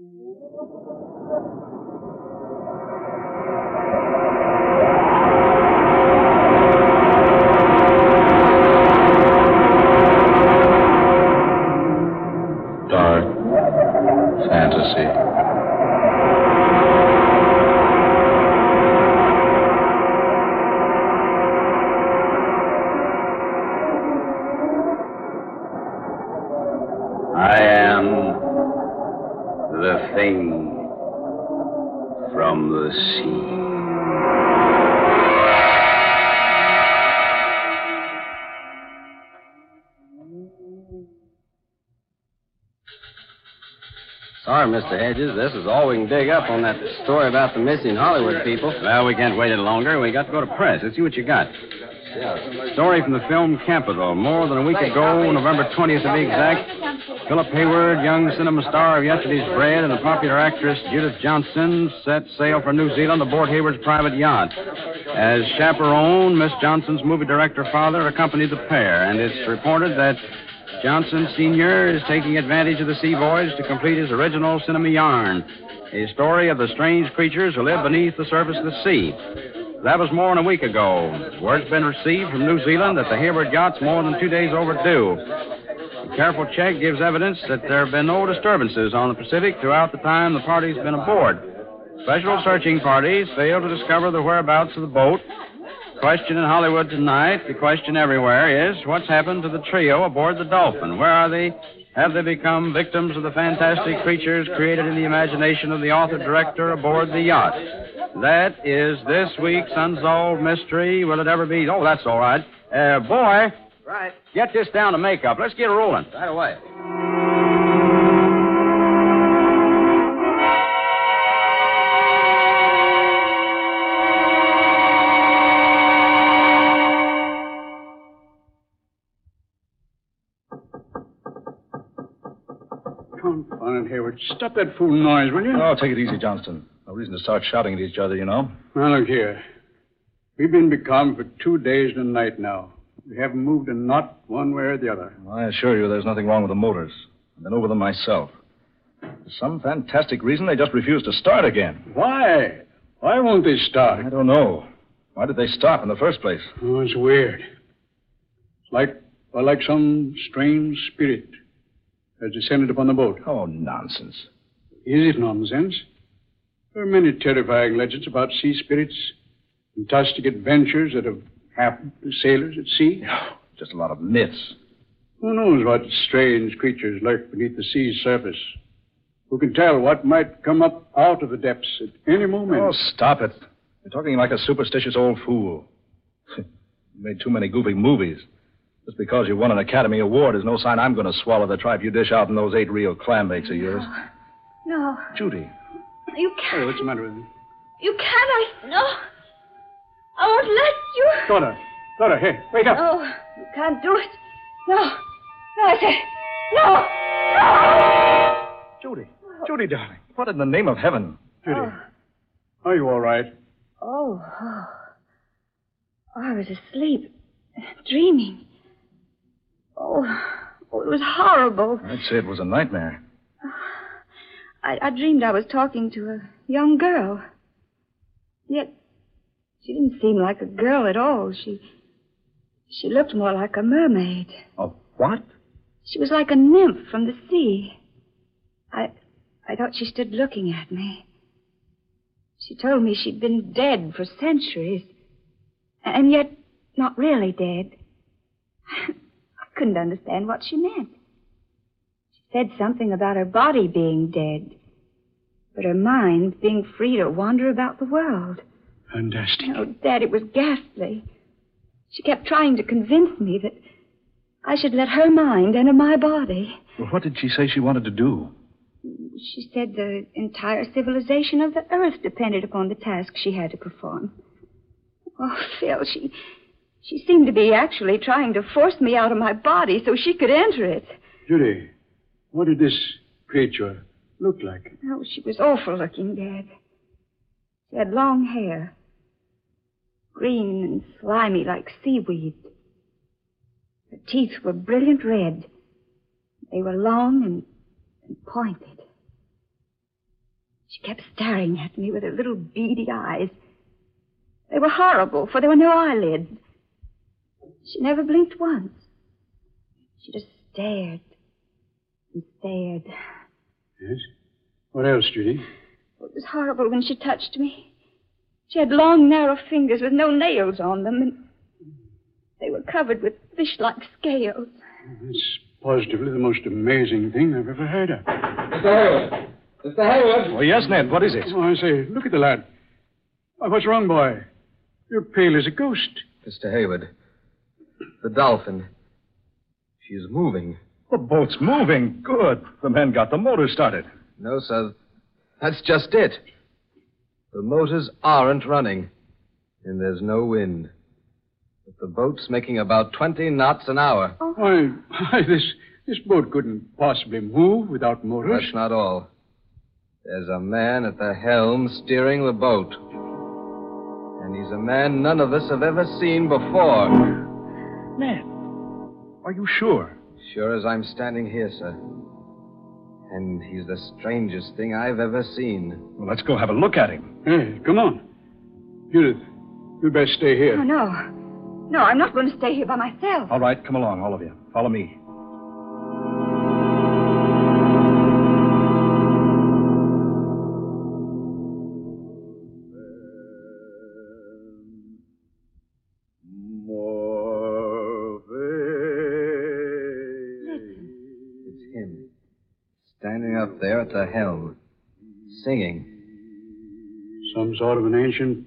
Dark fantasy. I am the thing from the sea. Sorry, Mr. Hedges. This is all we can dig up on that story about the missing Hollywood people. Well, we can't wait any longer. We got to go to press. Let's see what you got. Yeah. Story from the film Capital. More than a week ago, November 20th to be exact, Philip Hayward, young cinema star of yesterday's bread, and the popular actress Judith Johnston set sail for New Zealand aboard Hayward's private yacht. As chaperone, Miss Johnston's movie director father accompanied the pair, and it's reported that Johnston Sr. is taking advantage of the sea voyage to complete his original cinema yarn, a story of the strange creatures who live beneath the surface of the sea. That was more than a week ago. Word's been received from New Zealand that the Hayward yacht's more than two days overdue. A careful check gives evidence that there have been no disturbances on the Pacific throughout the time the party's been aboard. Special searching parties failed to discover the whereabouts of the boat. Question in Hollywood tonight, the question everywhere is what's happened to the trio aboard the Dolphin? Where are they? Have they become victims of the fantastic creatures created in the imagination of the author director aboard the yacht? That is this week's unsolved mystery. Will it ever be? Oh, that's all right. Uh, boy, Right. get this down to makeup. Let's get rolling. Right away. Hayward. Stop that fool noise, will you? Oh, take it easy, Johnston. No reason to start shouting at each other, you know. Now, look here. We've been becalmed for two days and a night now. We haven't moved a knot one way or the other. I assure you there's nothing wrong with the motors. I've been over them myself. For some fantastic reason, they just refuse to start again. Why? Why won't they start? I don't know. Why did they stop in the first place? Oh, it's weird. It's like, well, like some strange spirit has descended upon the boat. Oh, nonsense. Is it nonsense? There are many terrifying legends about sea spirits, fantastic adventures that have happened to sailors at sea. Oh, just a lot of myths. Who knows what strange creatures lurk beneath the sea's surface? Who can tell what might come up out of the depths at any moment? Oh, stop it. You're talking like a superstitious old fool. you made too many goofy movies. Just because you won an Academy Award is no sign I'm going to swallow the tripe you dish out in those eight real clam bakes of yours. No, Judy. you can't. what's the matter with you? You can't. I no. I won't let you. Daughter, daughter, here. wake up. No, you can't do it. No, no, I say no, no. Judy. Judy, darling. What in the name of heaven? Judy, oh. are you all right? Oh, oh. Oh, I was asleep, dreaming. Oh, oh, it was horrible. I'd say it was a nightmare. I, I dreamed I was talking to a young girl. Yet she didn't seem like a girl at all. She she looked more like a mermaid. A what? She was like a nymph from the sea. I I thought she stood looking at me. She told me she'd been dead for centuries, and yet not really dead. I couldn't understand what she meant. She said something about her body being dead, but her mind being free to wander about the world. Fantastic. Oh, Dad, it was ghastly. She kept trying to convince me that I should let her mind enter my body. Well, what did she say she wanted to do? She said the entire civilization of the earth depended upon the task she had to perform. Oh, Phil, she she seemed to be actually trying to force me out of my body so she could enter it. Judy, what did this creature look like? Oh, she was awful looking, Dad. She had long hair, green and slimy like seaweed. Her teeth were brilliant red. They were long and, and pointed. She kept staring at me with her little beady eyes. They were horrible, for there were no eyelids. She never blinked once. She just stared and stared. Yes? What else, Judy? It was horrible when she touched me. She had long, narrow fingers with no nails on them, and they were covered with fish like scales. It's positively the most amazing thing I've ever heard of. Mr. Hayward! Mr. Hayward! Oh, yes, Ned. What is it? Oh, I say, look at the lad. Why, what's wrong, boy? You're pale as a ghost. Mr. Hayward. The dolphin. She's moving. The boat's moving. Good. The men got the motor started. No, sir. That's just it. The motors aren't running, and there's no wind. But the boat's making about 20 knots an hour. Oh. Why, why, this, this boat couldn't possibly move without motors. That's not all. There's a man at the helm steering the boat. And he's a man none of us have ever seen before. Ned, are you sure? Sure as I'm standing here, sir. And he's the strangest thing I've ever seen. Well, let's go have a look at him. Hey, come on. Judith, you'd best stay here. Oh, no. No, I'm not going to stay here by myself. All right, come along, all of you. Follow me. At the helm. Singing. Some sort of an ancient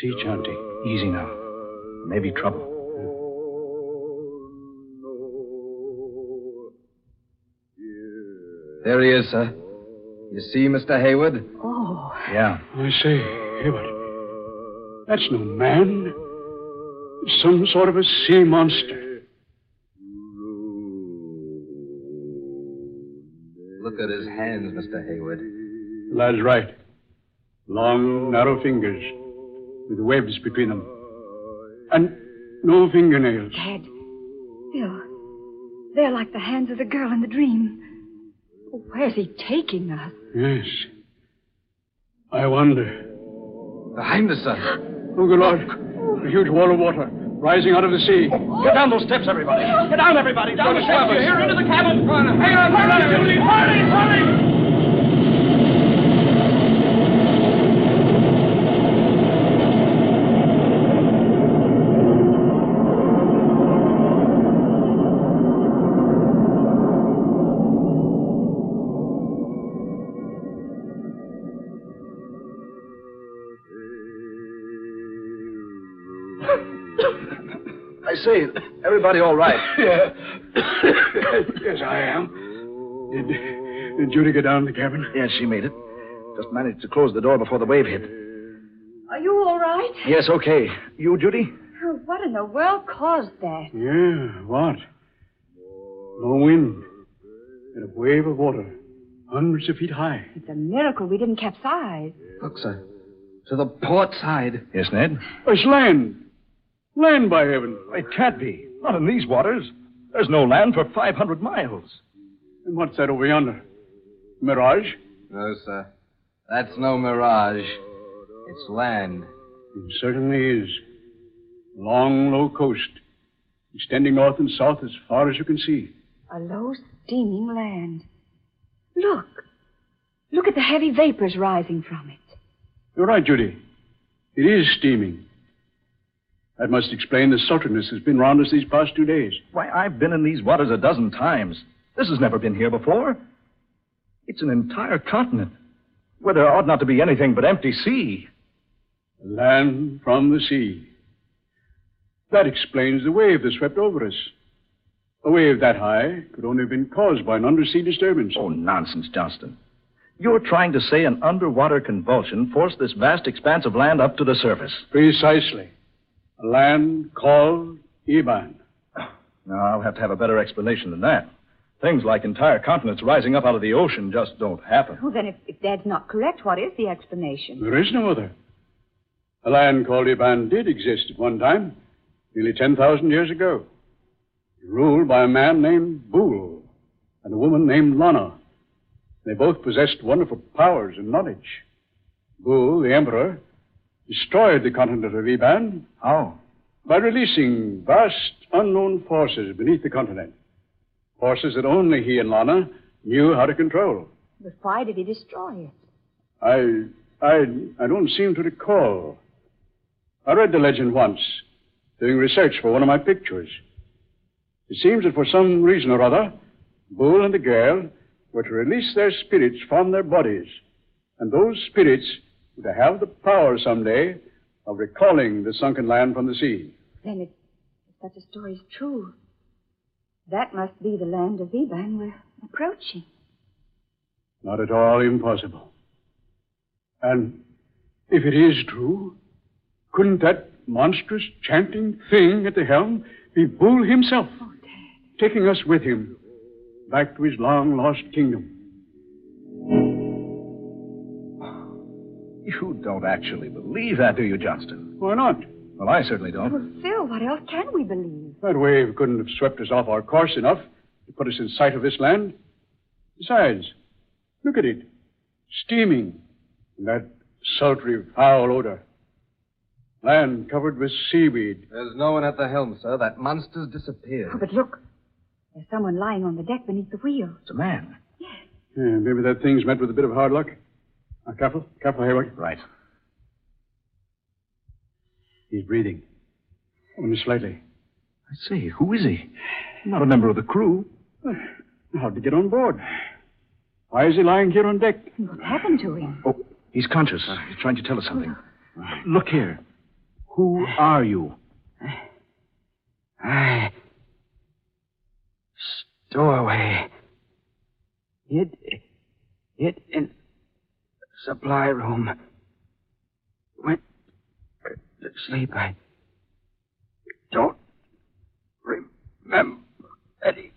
sea chanty. Easy now. Maybe trouble. There he is, sir. You see, Mr. Hayward? Oh, Yeah. I say, Hayward, that's no man. It's some sort of a sea monster. Mr. Hayward. The lad's right. Long, narrow fingers with webs between them. And no fingernails. Dad. Bill. They're like the hands of the girl in the dream. Where's he taking us? Yes. I wonder. Behind us, sir. Oh, good Lord. A huge wall of water rising out of the sea. Get down those steps, everybody. Get down, everybody. Down the steps. Here into the cabin. Hurry, hurry, Judy. Hurry, hurry. Say, everybody all right? Yeah. yes, I am. Did, did Judy get down in the cabin? Yes, she made it. Just managed to close the door before the wave hit. Are you all right? Yes, okay. You, Judy? Oh, what in the world caused that? Yeah, what? No wind. And a wave of water, hundreds of feet high. It's a miracle we didn't capsize. Look, sir. To the port side. Yes, Ned? It's land. Land, by heaven. It can't be. Not in these waters. There's no land for 500 miles. And what's that over yonder? Mirage? No, sir. That's no mirage. It's land. It certainly is. Long, low coast, extending north and south as far as you can see. A low, steaming land. Look. Look at the heavy vapors rising from it. You're right, Judy. It is steaming. That must explain the sultriness that's been round us these past two days. Why, I've been in these waters a dozen times. This has never been here before. It's an entire continent where there ought not to be anything but empty sea. Land from the sea. That explains the wave that swept over us. A wave that high could only have been caused by an undersea disturbance. Oh, nonsense, Johnston. You're trying to say an underwater convulsion forced this vast expanse of land up to the surface. Precisely. A land called Eban. Now, I'll have to have a better explanation than that. Things like entire continents rising up out of the ocean just don't happen. Well, then, if, if Dad's not correct, what is the explanation? There is no other. A land called Eban did exist at one time, nearly 10,000 years ago. Ruled by a man named Boole and a woman named Lana. They both possessed wonderful powers and knowledge. Boole, the Emperor, destroyed the continent of Eban How? Oh. by releasing vast, unknown forces beneath the continent. Forces that only he and Lana knew how to control. But why did he destroy it? I, I, I don't seem to recall. I read the legend once, doing research for one of my pictures. It seems that for some reason or other, Boole and the girl were to release their spirits from their bodies, and those spirits were to have the power someday of recalling the sunken land from the sea. Then if, if such a story is true, that must be the land of Eban we're approaching. Not at all impossible. And if it is true, couldn't that monstrous chanting thing at the helm be Boole himself, oh, taking us with him back to his long lost kingdom? You don't actually believe that, do you, Johnston? Why not? Well, I certainly don't. Well, Phil, what else can we believe? That wave couldn't have swept us off our course enough to put us in sight of this land. Besides, look at it. Steaming. And that sultry, foul odor. Land covered with seaweed. There's no one at the helm, sir. That monster's disappeared. Oh, but look. There's someone lying on the deck beneath the wheel. It's a man. Yes. Yeah, maybe that thing's met with a bit of hard luck. Now, careful, careful, Hayward. Right. He's breathing. Oh, Only slightly. I say, who is he? Not a member of the crew. Uh, how'd he get on board? Why is he lying here on deck? What happened to him? Oh, he's conscious. Uh. He's trying to tell us something. Uh. Look here. Who are you? I. Stowaway. Hid. Hid in supply room. Went to sleep. I don't remember anything.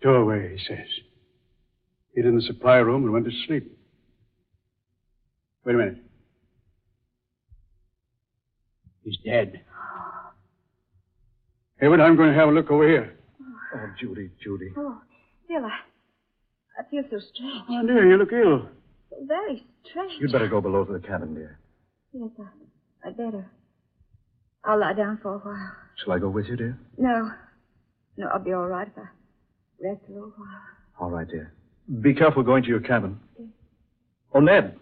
Stowaway, he says. Hid in the supply room and went to sleep. Wait a minute. He's dead. Edward, I'm going to have a look over here. Oh, Judy, Judy. Oh, Phil, I, I feel so strange. Oh, dear, you look ill. So very strange. You'd better go below to the cabin, dear. Yes, I, I'd better. I'll lie down for a while. Shall I go with you, dear? No. No, I'll be all right if I rest a little while. All right, dear. Be careful going to your cabin. Yes. Oh, Ned.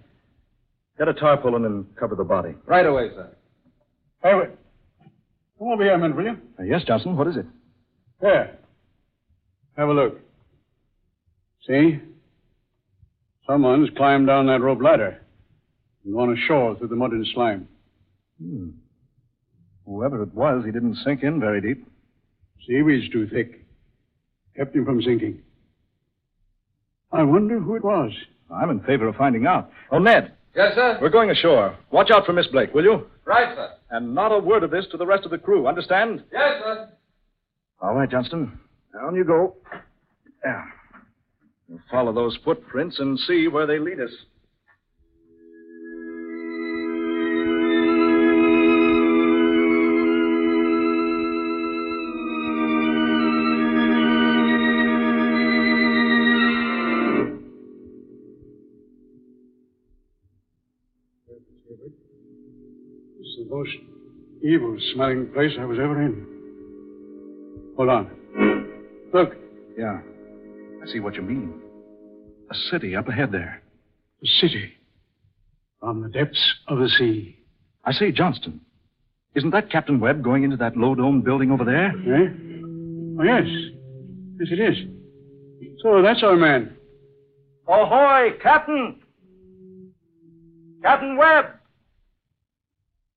Get a tarpaulin and cover the body. Right away, sir. Hayward, come over here a minute, will you? Uh, yes, Johnston. What is it? There. Have a look. See? Someone's climbed down that rope ladder and gone ashore through the mud and slime. Hmm. Whoever it was, he didn't sink in very deep. Seaweed's too thick. Kept him from sinking. I wonder who it was. I'm in favor of finding out. Oh, Ned, Yes, sir? we're going ashore. Watch out for Miss Blake, will you? Right, sir. And not a word of this to the rest of the crew. Understand? Yes, sir. All right, Johnston. Down you go. Yeah. We'll follow those footprints and see where they lead us. This is the most evil smelling place I was ever in. Hold on. Look, Yeah. I see what you mean. A city up ahead there. A city. From the depths of the sea. I say, Johnston, isn't that Captain Webb going into that low dome building over there? Eh? Oh, yes. Yes, it is. So that's our man. Ahoy, Captain! Captain Webb!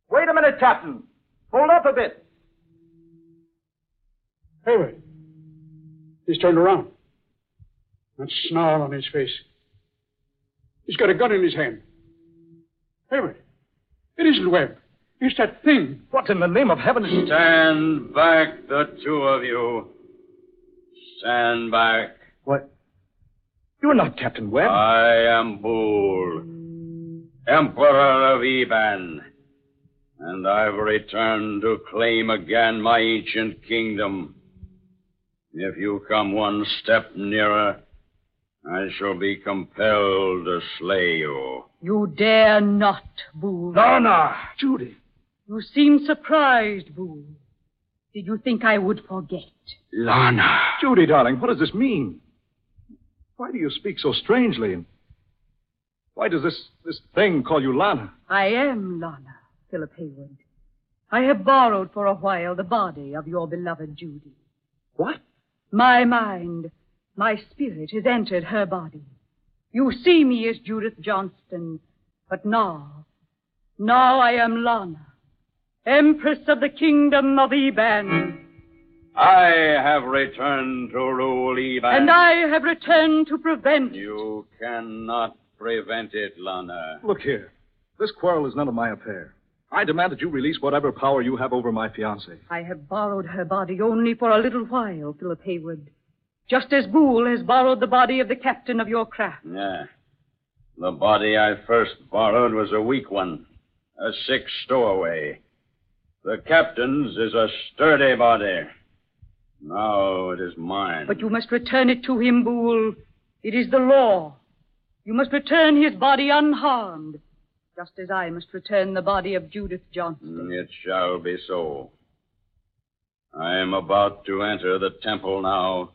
Wait a minute, Captain. Hold up a bit. Hayward. He's turned around. That snarl on his face. He's got a gun in his hand. Hayward. It isn't Webb. It's that thing. What in the name of heaven is... Stand back, the two of you. Stand back. What? You're not Captain Webb. I am Boole, Emperor of Eban, and I've returned to claim again my ancient kingdom. If you come one step nearer, I shall be compelled to slay you. You dare not, Boole. Lana! Judy! You seem surprised, Boole. Did you think I would forget? Lana. Judy, darling, what does this mean? Why do you speak so strangely? And why does this, this thing call you Lana? I am Lana, Philip Hayward. I have borrowed for a while the body of your beloved Judy. What? My mind, my spirit has entered her body. You see me as Judith Johnston, but now, now I am Lana, Empress of the Kingdom of Eban. I have returned to rule Eban. And I have returned to prevent. You cannot prevent it, Lana. Look here. This quarrel is none of my affair. I demand that you release whatever power you have over my fiancée. I have borrowed her body only for a little while, Philip Hayward. Just as Boole has borrowed the body of the captain of your craft. Yeah. The body I first borrowed was a weak one, a sick stowaway. The captain's is a sturdy body. Now it is mine. But you must return it to him, Boole. It is the law. You must return his body unharmed, just as I must return the body of Judith Johnston. Mm, it shall be so. I am about to enter the temple now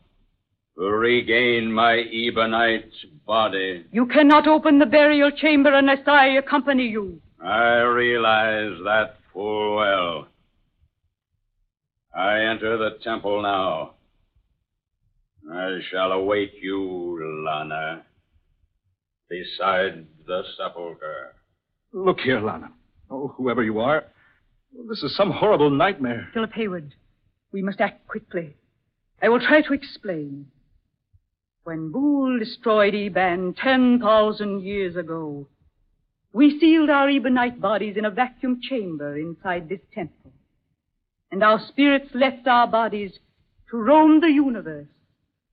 to regain my Ebonite body. You cannot open the burial chamber unless I accompany you. I realize that full well. I enter the temple now. I shall await you, Lana, beside the sepulchre. Look here, Lana. Oh, whoever you are, this is some horrible nightmare. Philip Hayward, we must act quickly. I will try to explain. When Boole destroyed Eban 10,000 years ago, we sealed our Ebonite bodies in a vacuum chamber inside this temple. And our spirits left our bodies to roam the universe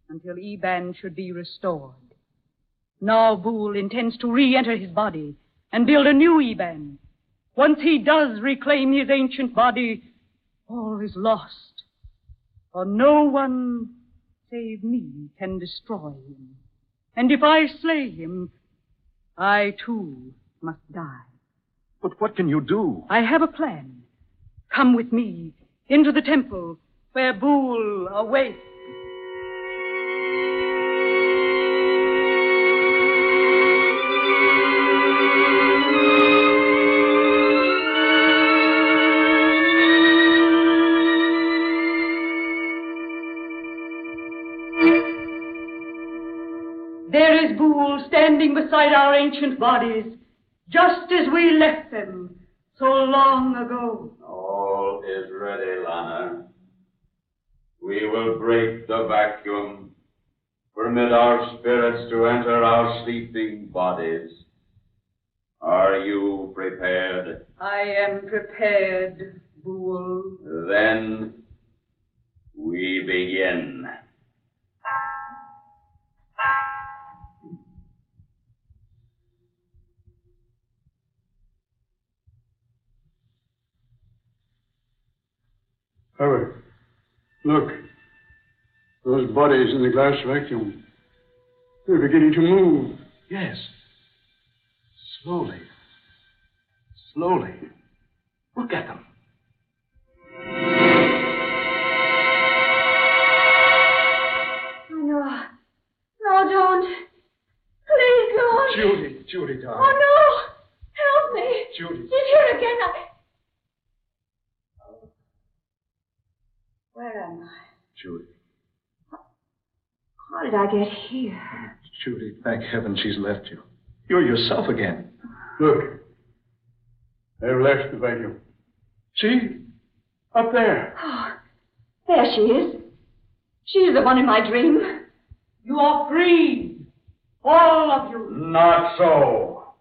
until Eban should be restored. Now Boole intends to re-enter his body and build a new Eban. Once he does reclaim his ancient body, all is lost. For no one save me can destroy him. And if I slay him, I too must die. But what can you do? I have a plan. Come with me into the temple where Boole awaits. Standing beside our ancient bodies, just as we left them so long ago. All is ready, Lana. We will break the vacuum, permit our spirits to enter our sleeping bodies. Are you prepared? I am prepared, Boole. Then we begin. Howard, look. Those bodies in the glass vacuum. They're beginning to move. Yes. Slowly. Slowly. Look at them. Oh, no. No, don't. Please, Lord. Judy, Judy, darling. Oh, no. Help me. Judy. She's here again. I... Where am I? Judy. How did I get here? Judy, thank heaven she's left you. You're yourself again. Look. They've left the vacuum. See? Up there. Oh, there she is. She's the one in my dream. You are free, all of you. Not so.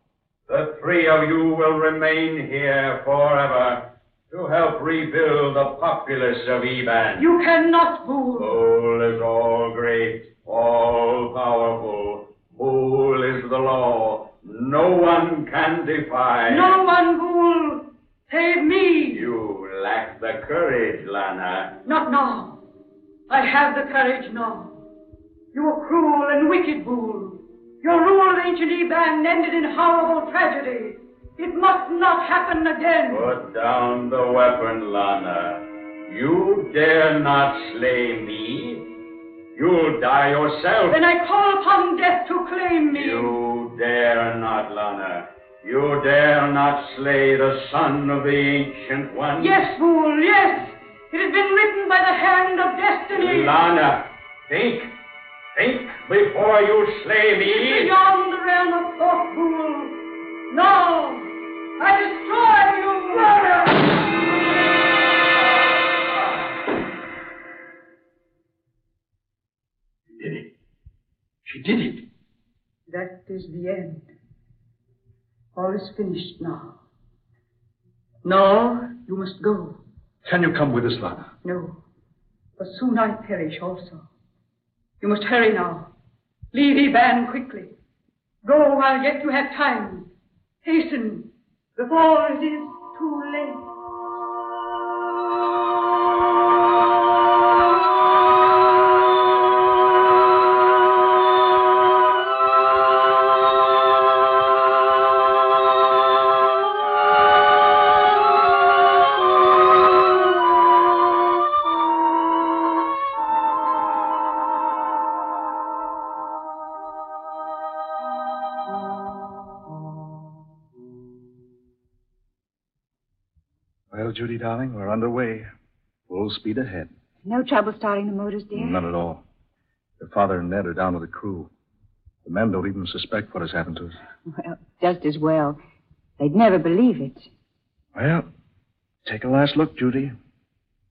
The three of you will remain here forever to help rebuild the populace of Eban. You cannot, Boole. Bull is all great, all powerful. Boole is the law. No one can defy. No one, Boole. Save me. You lack the courage, Lana. Not now. I have the courage now. You were cruel and wicked, Boole. Your rule of ancient Eban ended in horrible tragedy. It must not happen again. Put down the weapon, Lana. You dare not slay me. You'll die yourself. Then I call upon death to claim me. You dare not, Lana. You dare not slay the son of the Ancient One. Yes, Boole, yes. It has been written by the hand of destiny. Lana, think. Think before you slay me. It's beyond the realm of thought, Boole. No, I destroy you. She did it. She did it. That is the end. All is finished now. No, you must go. Can you come with us, Lana? No, for soon I perish also. You must hurry now. Leave Eban quickly. Go while yet you have time. Hasten before it is too late. Well, Judy, darling, we're underway. Full speed ahead. No trouble starting the motors, dear. None at all. Your father and Ned are down with the crew. The men don't even suspect what has happened to us. Well, just as well. They'd never believe it. Well, take a last look, Judy.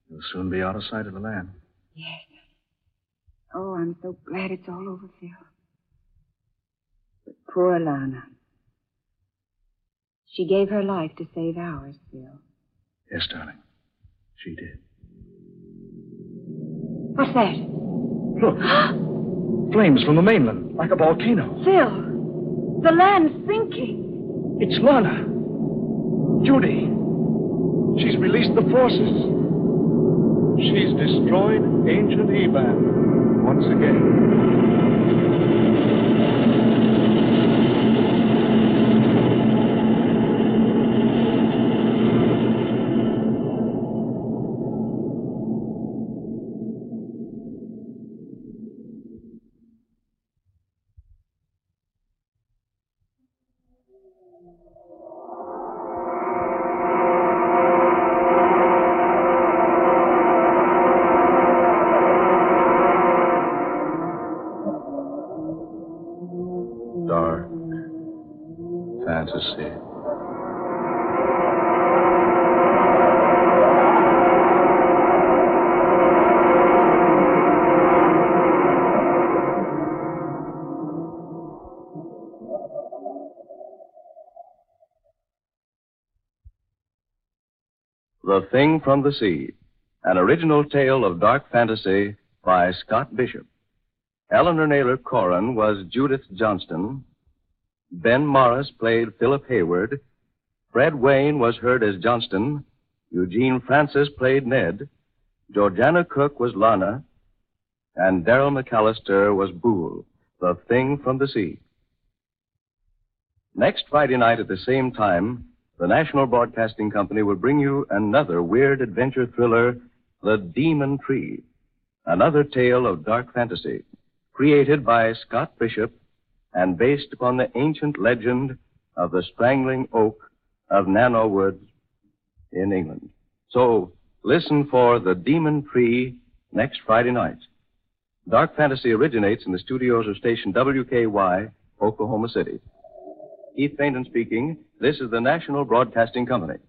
You'll soon be out of sight of the land. Yes. Oh, I'm so glad it's all over, Phil. But poor Lana. She gave her life to save ours, Phil. Yes, darling. She did. What's that? Look. Flames from the mainland, like a volcano. Phil, the land's sinking. It's Lana. Judy. She's released the forces. She's destroyed ancient Eban once again. Fantasy. The Thing from the Sea, an original tale of dark fantasy by Scott Bishop. Eleanor Naylor Corrin was Judith Johnston. Ben Morris played Philip Hayward. Fred Wayne was heard as Johnston. Eugene Francis played Ned. Georgiana Cook was Lana. And Daryl McAllister was Boole, the thing from the sea. Next Friday night at the same time, the National Broadcasting Company will bring you another weird adventure thriller, The Demon Tree. Another tale of dark fantasy, created by Scott Bishop and based upon the ancient legend of the strangling oak of Nano Woods in England. So listen for The Demon Tree next Friday night. Dark fantasy originates in the studios of station WKY, Oklahoma City. Keith Fainton speaking. This is the National Broadcasting Company.